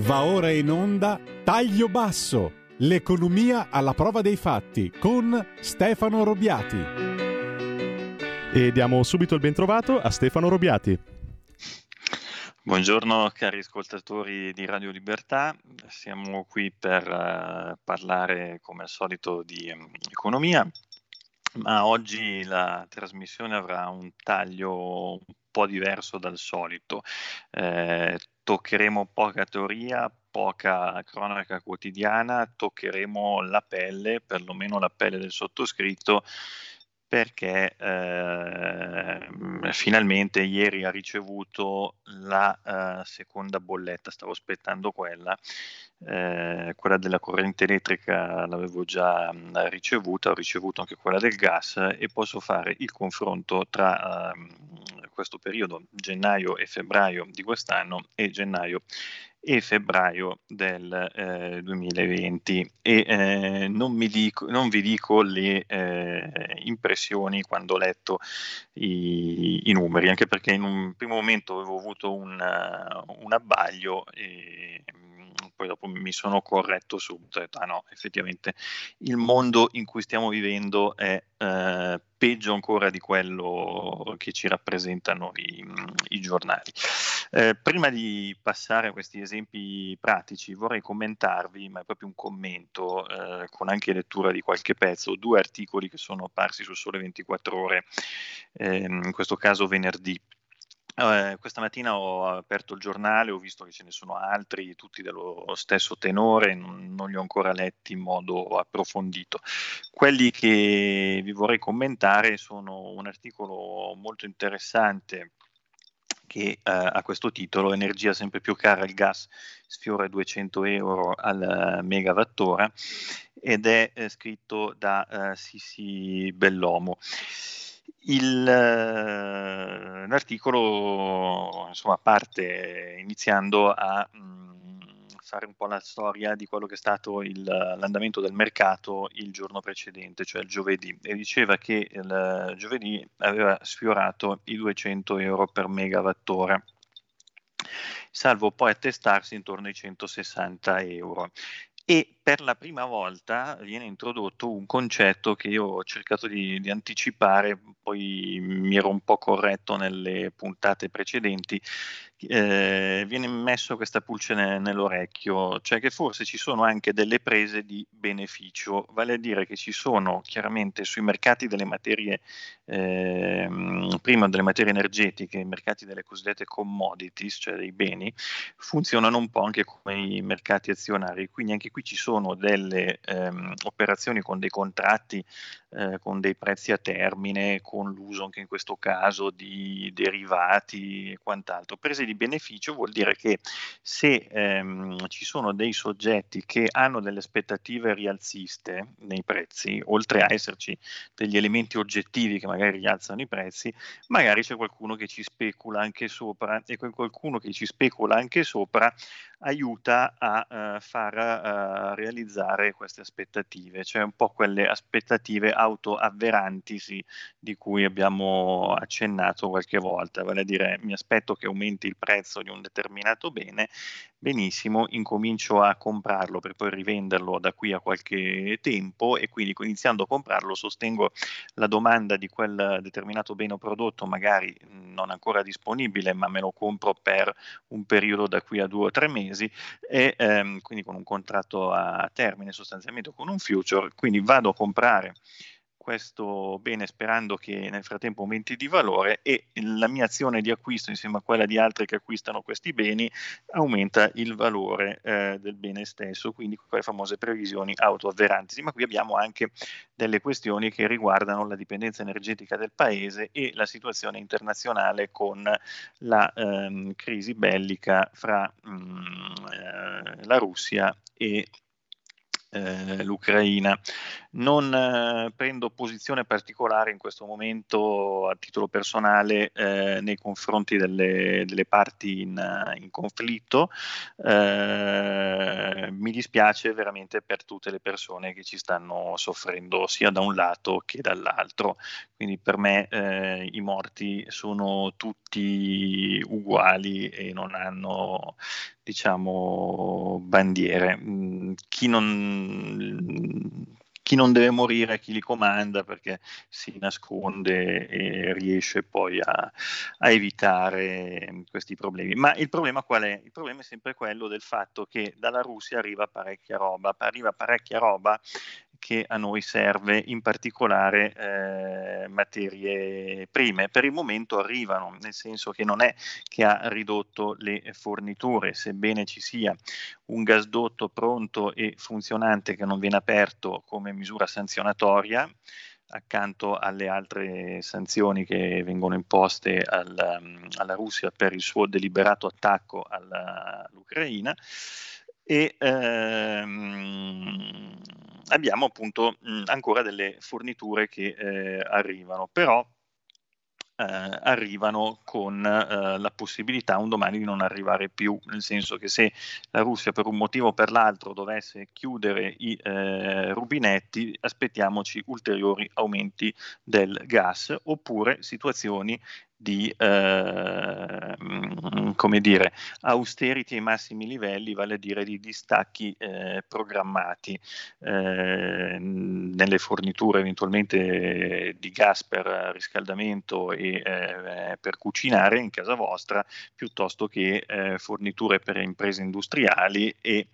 Va ora in onda Taglio Basso, l'economia alla prova dei fatti con Stefano Robiati. E diamo subito il bentrovato a Stefano Robiati. Buongiorno cari ascoltatori di Radio Libertà, siamo qui per uh, parlare come al solito di um, economia, ma oggi la trasmissione avrà un taglio un po' diverso dal solito. Eh, toccheremo poca teoria, poca cronaca quotidiana, toccheremo la pelle, perlomeno la pelle del sottoscritto, perché eh, finalmente ieri ha ricevuto la uh, seconda bolletta, stavo aspettando quella, eh, quella della corrente elettrica l'avevo già mh, ricevuta, ho ricevuto anche quella del gas e posso fare il confronto tra uh, questo periodo, gennaio e febbraio di quest'anno e gennaio e febbraio del eh, 2020 e eh, non, dico, non, vi dico le eh, impressioni quando ho letto i, i, numeri, anche perché in un primo momento avevo avuto un, un abbaglio e poi dopo mi sono corretto subito ho detto, ah no, effettivamente il mondo in cui stiamo vivendo è eh, peggio ancora di quello che ci rappresentano i, i giornali. Eh, prima di passare a questi esempi pratici, vorrei commentarvi, ma è proprio un commento, eh, con anche lettura di qualche pezzo, due articoli che sono apparsi su Sole 24 Ore, ehm, in questo caso venerdì. Eh, questa mattina ho aperto il giornale, ho visto che ce ne sono altri, tutti dello stesso tenore, non, non, li ho ancora letti in modo approfondito. Quelli che vi vorrei commentare sono un articolo molto interessante che eh, ha questo titolo Energia sempre più cara, il gas sfiora 200 euro al megawattora ed è eh, scritto da eh, Sisi Bellomo. Il, eh, l'articolo insomma, parte iniziando a mh, mm, fare un po' la storia di quello che è stato il, l'andamento del mercato il giorno precedente, cioè il giovedì, e diceva che il giovedì aveva sfiorato i 200 euro per megawattora salvo poi attestarsi intorno ai 160 euro. E per la prima volta viene introdotto un concetto che io ho cercato di, di, anticipare, poi mi ero un po' corretto nelle puntate precedenti, eh, viene messo questa pulce ne, nell'orecchio, cioè che forse ci sono anche delle prese di beneficio, vale a dire che ci sono chiaramente sui mercati delle materie, eh, prima delle materie energetiche, i mercati delle cosiddette commodities, cioè dei beni, funzionano un po' anche come i mercati azionari, quindi anche qui ci sono delle ehm, operazioni con dei contratti, eh, con dei prezzi a termine, con l'uso anche in questo caso di derivati e quant'altro. Prese di beneficio vuol dire che se ehm, ci sono dei soggetti che hanno delle aspettative rialziste nei prezzi, oltre a esserci degli elementi oggettivi che magari rialzano i prezzi, magari c'è qualcuno che ci specula anche sopra e quel qualcuno che ci specula anche sopra aiuta a uh, far uh, realizzare queste aspettative, cioè un po' quelle aspettative autoavverantisi di cui abbiamo accennato qualche volta, vale a dire mi aspetto che aumenti il prezzo di un determinato bene, benissimo, incomincio a comprarlo per poi rivenderlo da qui a qualche tempo e quindi iniziando a comprarlo sostengo la domanda di quel determinato bene o prodotto, magari non ancora disponibile, ma me lo compro per un periodo da qui a due o tre mesi e ehm, quindi con un contratto a termine sostanzialmente con un future, quindi vado a comprare questo bene sperando che nel frattempo aumenti di valore e la mia azione di acquisto insieme a quella di altri che acquistano questi beni aumenta il valore eh, del bene stesso, quindi quelle famose previsioni autoavverantisi. Ma qui abbiamo anche delle questioni che riguardano la dipendenza energetica del paese e la situazione internazionale con la ehm, crisi bellica fra mh, mm, eh, la Russia e eh, l'Ucraina. Non eh, prendo posizione particolare in questo momento a titolo personale eh, nei confronti delle, delle parti in, in conflitto. Eh, mi dispiace veramente per tutte le persone che ci stanno soffrendo sia da un lato che dall'altro. Quindi per me eh, i morti sono tutti uguali e non hanno diciamo, bandiere. Mm, chi non chi non deve morire chi li comanda perché si nasconde e riesce poi a, a, evitare questi problemi. Ma il problema qual è? Il problema è sempre quello del fatto che dalla Russia arriva parecchia roba, arriva parecchia roba che a noi serve, in particolare eh, materie prime. Per il momento arrivano, nel senso che non è che ha ridotto le forniture, sebbene ci sia un gasdotto pronto e funzionante che non viene aperto come misura sanzionatoria accanto alle altre sanzioni che vengono imposte al, alla Russia per il suo deliberato attacco alla, all'Ucraina. E ehm, abbiamo appunto mh, ancora delle forniture che eh, arrivano, però eh, arrivano con eh, la possibilità un domani di non arrivare più, nel senso che se la Russia per un motivo o per l'altro dovesse chiudere i eh, rubinetti, aspettiamoci ulteriori aumenti del gas. Oppure situazioni di eh, come dire, austerity ai massimi livelli, vale a dire di distacchi eh, programmati eh, nelle forniture eventualmente di gas per riscaldamento e eh, per cucinare in casa vostra, piuttosto che eh, forniture per imprese industriali e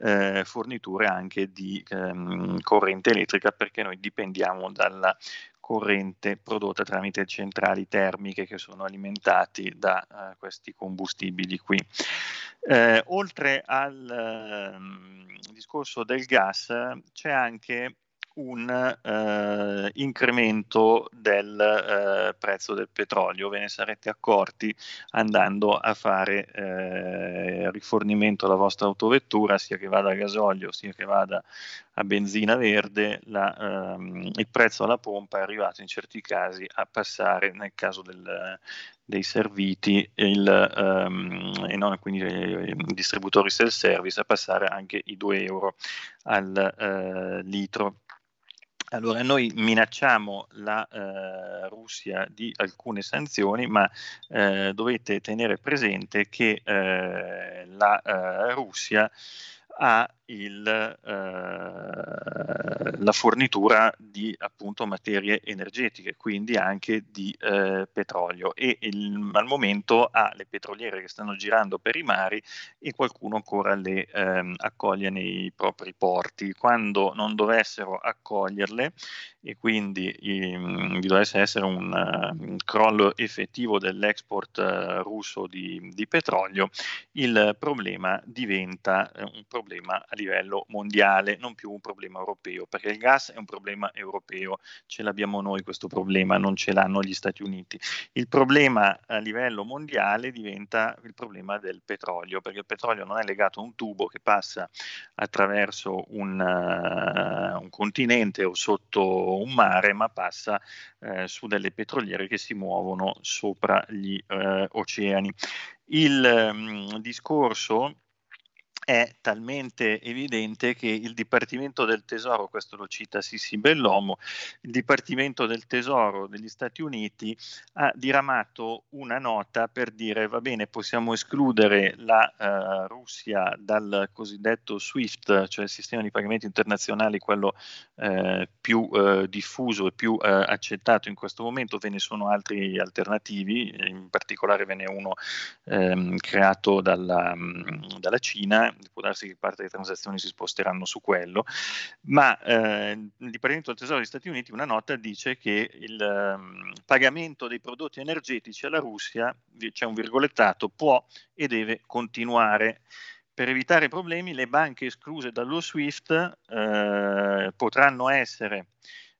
eh, forniture anche di ehm, corrente elettrica perché noi dipendiamo dalla corrente prodotta tramite centrali termiche che sono alimentati da uh, questi combustibili qui. Eh, oltre al uh, discorso del gas c'è anche un eh, incremento del eh, prezzo del petrolio. Ve ne sarete accorti andando a fare eh, rifornimento alla vostra autovettura, sia che vada a gasolio sia che vada a benzina verde, la, ehm, il prezzo alla pompa è arrivato in certi casi a passare, nel caso del, dei serviti il, um, e non quindi i distributori self-service, a passare anche i 2 euro al uh, litro. Allora, noi minacciamo la eh, Russia di alcune sanzioni, ma eh, dovete tenere presente che eh, la eh, Russia ha il, eh, la fornitura di appunto materie energetiche, quindi anche di eh, petrolio e il, al momento ha le petroliere che stanno girando per i mari e qualcuno ancora le ehm, accoglie nei propri porti. Quando non dovessero accoglierle e quindi um, vi dovesse essere un, un crollo effettivo dell'export uh, russo di, di, petrolio, il problema diventa uh, un problema a livello mondiale, non più un problema europeo, perché il gas è un problema europeo, ce l'abbiamo noi questo problema, non ce l'hanno gli Stati Uniti. Il problema a livello mondiale diventa il problema del petrolio, perché il petrolio non è legato a un tubo che passa attraverso un, uh, un continente o sotto un mare, ma passa uh, su delle petroliere che si muovono sopra gli uh, oceani. Il um, discorso è talmente evidente che il Dipartimento del Tesoro, questo lo cita Sissi Bellomo, il Dipartimento del Tesoro degli Stati Uniti ha diramato una nota per dire va bene, possiamo escludere la uh, Russia dal cosiddetto SWIFT, cioè il sistema di pagamenti internazionali, quello uh, più uh, diffuso e più accettato in questo momento, ve ne sono altri alternativi, in particolare ve ne è uno um, creato dalla, um, dalla Cina può darsi che parte delle transazioni si sposteranno su quello, ma eh, il Dipartimento del Tesoro degli Stati Uniti una nota dice che il um, pagamento dei prodotti energetici alla Russia, c'è un virgolettato, può e deve continuare. Per evitare problemi le banche escluse dallo SWIFT eh, potranno essere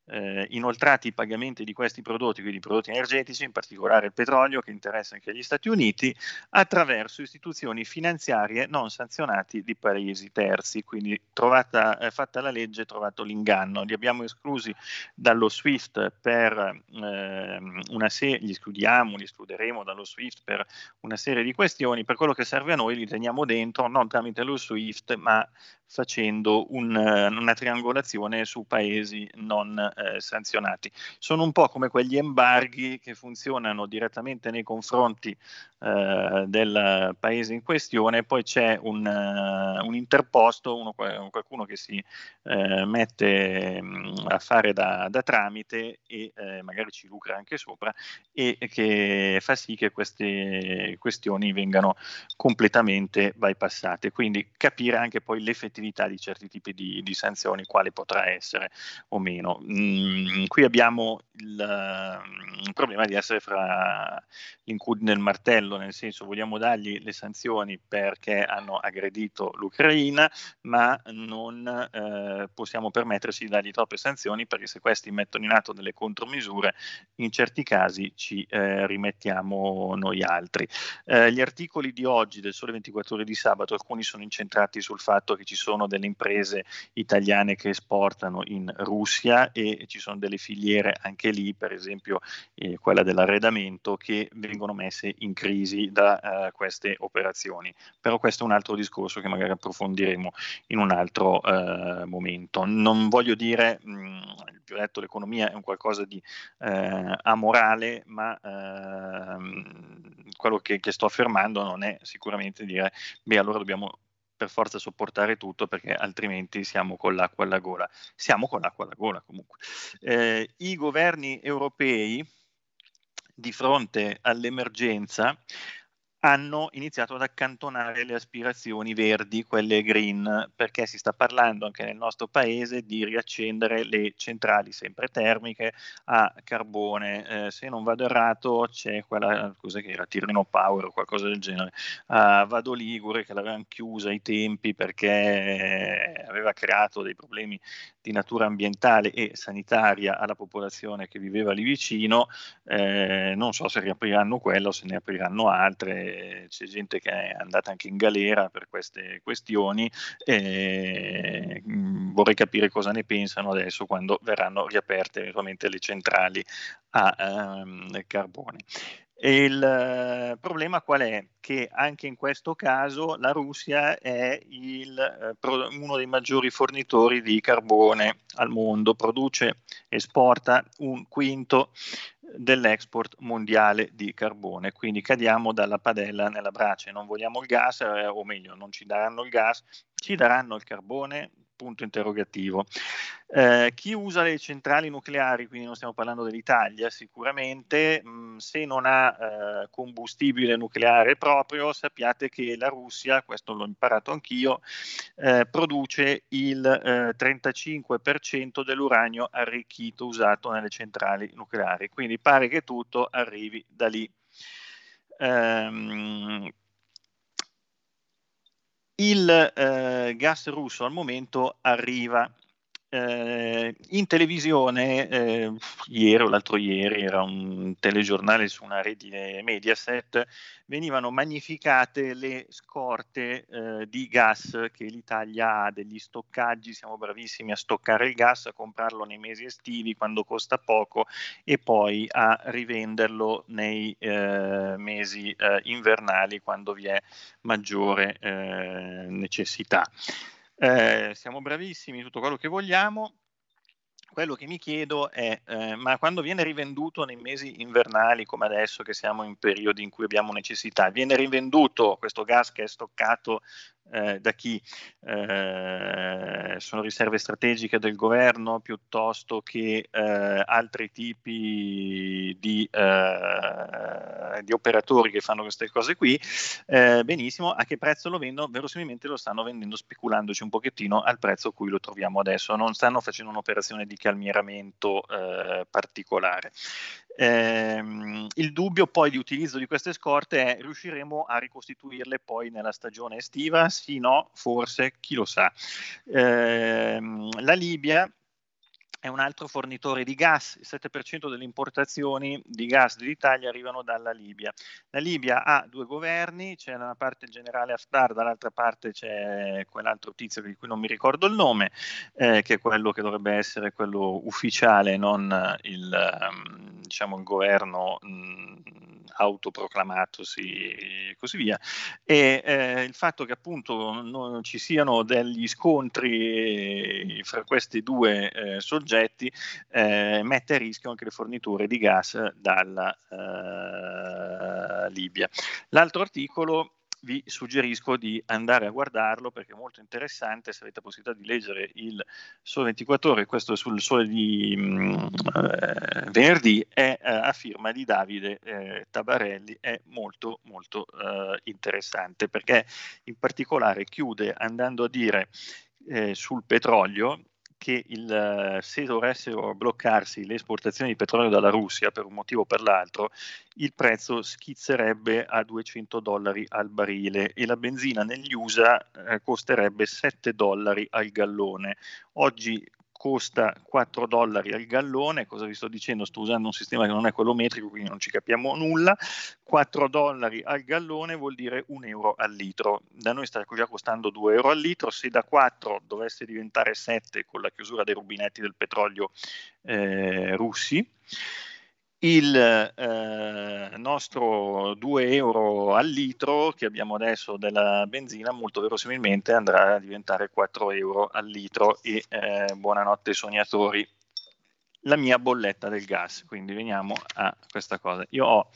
eh, inoltrati i pagamenti di questi prodotti, quindi prodotti energetici, in particolare il petrolio che interessa anche gli Stati Uniti, attraverso istituzioni finanziarie non sanzionati di paesi terzi. Quindi trovata, eh, fatta la legge, trovato l'inganno. Li abbiamo esclusi dallo SWIFT per eh, una serie, li escludiamo, li escluderemo dallo SWIFT per una serie di questioni. Per quello che serve a noi li teniamo dentro, non tramite lo SWIFT, ma facendo un, una triangolazione su paesi non eh, sanzionati. Sono un po' come quegli embarghi che funzionano direttamente nei confronti eh, del paese in questione, poi c'è un, uh, un interposto, uno, qualcuno che si uh, mette um, a fare da, da tramite e uh, magari ci lucra anche sopra e che fa sì che queste questioni vengano completamente bypassate. Quindi capire anche poi l'effettività di certi tipi di, di sanzioni, quale potrà essere o meno. Mm, qui abbiamo il, il problema di essere fra l'incudine e il martello nel senso vogliamo dargli le sanzioni perché hanno aggredito l'Ucraina, ma non eh, possiamo permetterci di dargli troppe sanzioni perché se questi mettono in atto delle contromisure, in certi casi ci eh, rimettiamo noi altri. Eh, gli articoli di oggi del Sole 24 ore di sabato, alcuni sono incentrati sul fatto che ci sono delle imprese italiane che esportano in Russia e ci sono delle filiere anche lì, per esempio eh, quella dell'arredamento, che vengono messe in crisi da uh, queste operazioni. Però questo è un altro discorso che magari approfondiremo in un altro uh, momento. Non voglio dire, mh, vi ho detto, l'economia è un qualcosa di uh, amorale, ma ehm, quello che, che sto affermando non è sicuramente dire, beh, allora dobbiamo per forza sopportare tutto perché altrimenti siamo con l'acqua alla gola. Siamo con l'acqua alla gola comunque. Eh, I governi europei di fronte all'emergenza hanno iniziato ad accantonare le aspirazioni verdi, quelle green, perché si sta parlando anche nel nostro paese di riaccendere le centrali sempre termiche a carbone. Eh, se non vado errato c'è quella, cosa che era, Tirreno Power o qualcosa del genere, a Vado Ligure che l'avevano chiusa ai tempi perché aveva creato dei problemi di natura ambientale e sanitaria alla popolazione che viveva lì vicino. Eh, non so se riapriranno quella o se ne apriranno altre c'è gente che è andata anche in galera per queste questioni e mm, vorrei capire cosa ne pensano adesso quando verranno riaperte eventualmente le centrali a um, carbone. E il uh, problema qual è? Che anche in questo caso la Russia è il, pro, uno dei maggiori fornitori di carbone al mondo, produce, esporta un quinto dell'export mondiale di carbone. Quindi cadiamo dalla padella nella brace, non vogliamo il gas, eh, o meglio, non ci daranno il gas, ci daranno il carbone, punto interrogativo. Eh, chi usa le centrali nucleari, quindi non stiamo parlando dell'Italia, sicuramente mh, mm, se non ha eh, combustibile nucleare proprio, sappiate che la Russia, questo l'ho imparato anch'io, eh, produce il 35% eh, dell'uranio arricchito usato nelle centrali nucleari, quindi pare che tutto arrivi da lì. Um, il eh, gas russo al momento arriva eh, in televisione eh, ieri o l'altro ieri era un telegiornale su una rete Mediaset venivano magnificate le scorte eh, di gas che l'Italia ha degli stoccaggi siamo bravissimi a stoccare il gas a comprarlo nei mesi estivi quando costa poco e poi a rivenderlo nei eh, mesi eh, invernali quando vi è maggiore eh, necessità eh, siamo bravissimi, tutto quello che vogliamo. Quello che mi chiedo è, eh, ma quando viene rivenduto nei mesi invernali come adesso che siamo in periodi in cui abbiamo necessità, viene rivenduto questo gas che è stoccato eh, da chi eh, sono riserve strategiche del governo piuttosto che eh, altri tipi di, eh, di, operatori che fanno queste cose qui, eh, benissimo, a che prezzo lo vendono? Verosimilmente lo stanno vendendo speculandoci un pochettino al prezzo a cui lo troviamo adesso, non stanno facendo un'operazione di calmieramento eh, particolare. Eh, il dubbio poi di utilizzo di queste scorte è riusciremo a ricostituirle poi nella stagione estiva? Sì, no, forse, chi lo sa. Eh, la Libia è un altro fornitore di gas, il 7% delle importazioni di gas dell'Italia arrivano dalla Libia. La Libia ha due governi, c'è da una parte il generale Haftar, dall'altra parte c'è quell'altro tizio di cui non mi ricordo il nome, eh, che è quello che dovrebbe essere quello ufficiale, non il, um, diciamo, il governo mh, autoproclamatosi e così via. E eh, il fatto che appunto non ci siano degli scontri fra questi due eh, soggetti eh, mette a rischio anche le forniture di gas dalla eh, Libia. L'altro articolo vi suggerisco di andare a guardarlo perché è molto interessante, se avete la possibilità di leggere il Sole 24 ore, questo è sul Sole di mm, eh, venerdì, è eh, a firma di Davide eh, Tabarelli, è molto molto eh, interessante perché in particolare chiude andando a dire eh, sul petrolio che il, eh, se dovessero bloccarsi le esportazioni di petrolio dalla Russia per un motivo o per l'altro, il prezzo schizzerebbe a 200 dollari al barile e la benzina negli USA eh, costerebbe 7 dollari al gallone. Oggi costa 4 dollari al gallone, cosa vi sto dicendo? Sto usando un sistema che non è quello metrico, quindi non ci capiamo nulla. 4 dollari al gallone vuol dire 1 euro al litro. Da noi sta già costando 2 euro al litro, se da 4 dovesse diventare 7 con la chiusura dei rubinetti del petrolio eh, russi, il eh, nostro 2 euro al litro che abbiamo adesso della benzina molto verosimilmente andrà a diventare 4 euro al litro e eh, buonanotte sognatori la mia bolletta del gas quindi veniamo a questa cosa. Io ho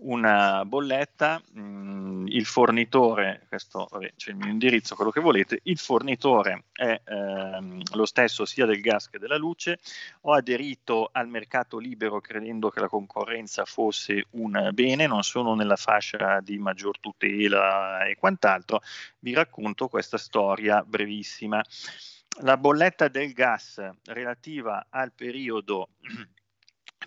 una bolletta, mh, mm, il fornitore, questo c'è il mio indirizzo, quello che volete, il fornitore è ehm, lo stesso sia del gas che della luce, ho aderito al mercato libero credendo che la concorrenza fosse un bene, non sono nella fascia di maggior tutela e quant'altro, vi racconto questa storia brevissima. La bolletta del gas relativa al periodo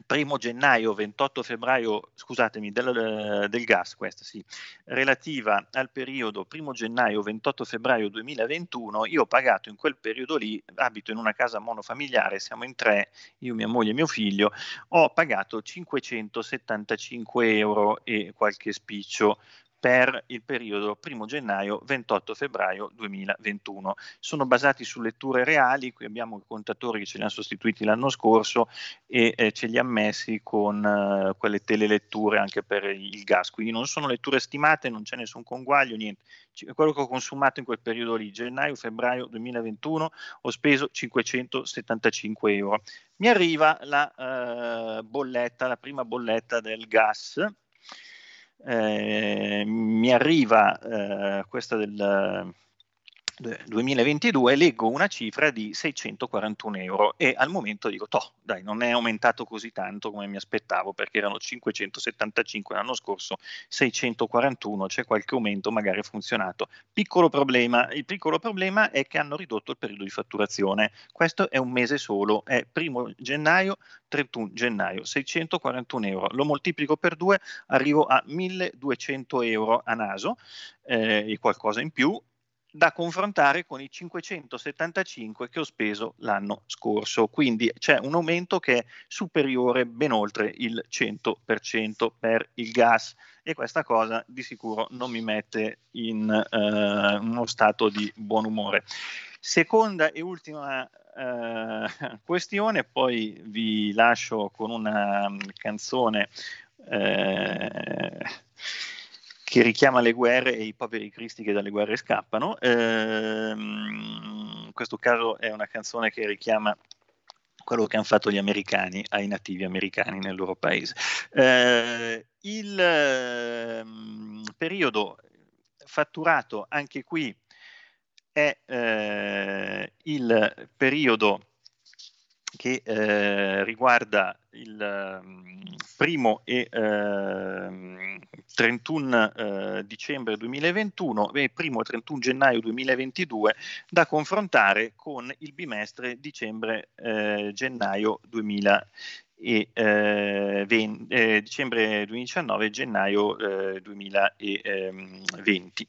primo gennaio, 28 febbraio, scusatemi, del, del, gas, questa sì, relativa al periodo primo gennaio, 28 febbraio 2021, io ho pagato in quel periodo lì, abito in una casa monofamiliare, siamo in tre, io, mia moglie e mio figlio, ho pagato 575 euro e qualche spiccio per il periodo 1 gennaio 28 febbraio 2021. Sono basati su letture reali, qui abbiamo i contatori che ce li hanno sostituiti l'anno scorso e eh, ce li ha messi con eh, quelle teleletture anche per il gas, quindi non sono letture stimate, non c'è nessun conguaglio, niente. Quello che ho consumato in quel periodo lì, gennaio-febbraio 2021, ho speso 575 euro. Mi arriva la eh, bolletta, la prima bolletta del gas, eh, mi arriva eh, questa del 2022 leggo una cifra di 641 euro e al momento dico, toh, dai, non è aumentato così tanto come mi aspettavo perché erano 575 l'anno scorso, 641, c'è qualche aumento, magari è funzionato. Piccolo problema, il piccolo problema è che hanno ridotto il periodo di fatturazione, questo è un mese solo, è primo gennaio, 31 gennaio, 641 euro, lo moltiplico per due, arrivo a 1200 euro a naso eh, e qualcosa in più da confrontare con i 575 che ho speso l'anno scorso. Quindi c'è un aumento che è superiore ben oltre il 100% per il gas e questa cosa di sicuro non mi mette in uh, uno stato di buon umore. Seconda e ultima uh, questione, poi vi lascio con una canzone. Uh, che richiama le guerre e i poveri cristi che dalle guerre scappano. Ehm, in questo caso è una canzone che richiama quello che hanno fatto gli americani ai nativi americani nel loro paese. Eh, il eh, periodo fatturato anche qui è eh, il periodo che eh, riguarda il um, primo e uh, 31 uh, dicembre 2021 e primo e 31 gennaio 2022 da confrontare con il bimestre dicembre-gennaio uh, 2020 e eh, 20, eh, dicembre 2019 gennaio eh, 2020.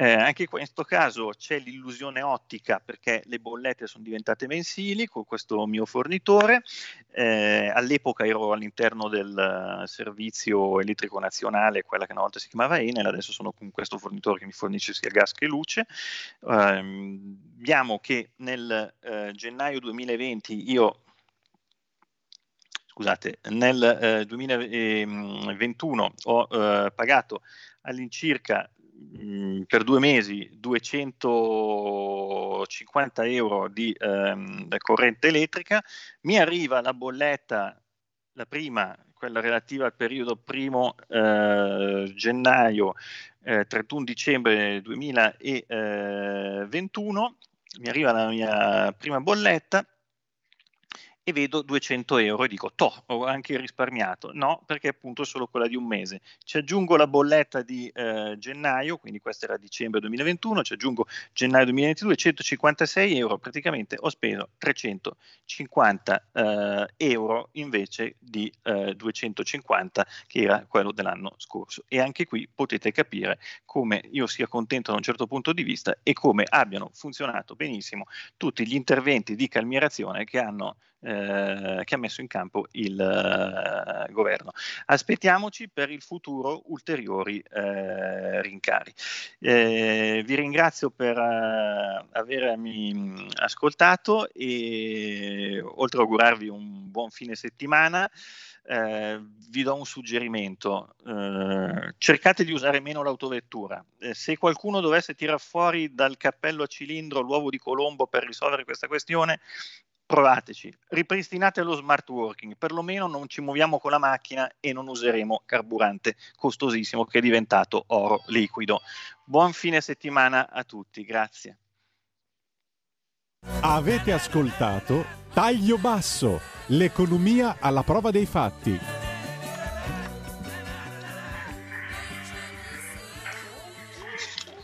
Eh, anche in questo caso c'è l'illusione ottica perché le bollette sono diventate mensili con questo mio fornitore. Eh, all'epoca ero all'interno del servizio elettrico nazionale, quella che una volta si chiamava Enel, adesso sono con questo fornitore che mi fornisce sia gas che luce. Eh, vediamo che nel eh, gennaio 2020 io scusate, nel eh, 2021 ho eh, pagato all'incirca mh, per due mesi 250 euro di ehm, corrente elettrica, mi arriva la bolletta, la prima, quella relativa al periodo primo eh, gennaio, 31 dicembre 2021, mi arriva la mia prima bolletta e vedo 200 euro e dico, toh, ho anche risparmiato. No, perché appunto è solo quella di un mese. Ci aggiungo la bolletta di eh, gennaio, quindi questa era dicembre 2021, ci aggiungo gennaio 2022, 156 euro, praticamente ho speso 350 eh, euro invece di eh, 250 che era quello dell'anno scorso. E anche qui potete capire come io sia contento da un certo punto di vista e come abbiano funzionato benissimo tutti gli interventi di calmierazione che hanno eh, che ha messo in campo il eh, governo. Aspettiamoci per il futuro ulteriori eh, rincari. Eh, vi ringrazio per eh, avermi mm, ascoltato e oltre a augurarvi un buon fine settimana. Eh, vi do un suggerimento, eh, cercate di usare meno l'autovettura. Eh, se qualcuno dovesse tirare fuori dal cappello a cilindro l'uovo di Colombo per risolvere questa questione, provateci, ripristinate lo smart working, perlomeno non ci muoviamo con la macchina e non useremo carburante costosissimo che è diventato oro liquido. Buon fine settimana a tutti, grazie. Avete ascoltato Taglio Basso, l'economia alla prova dei fatti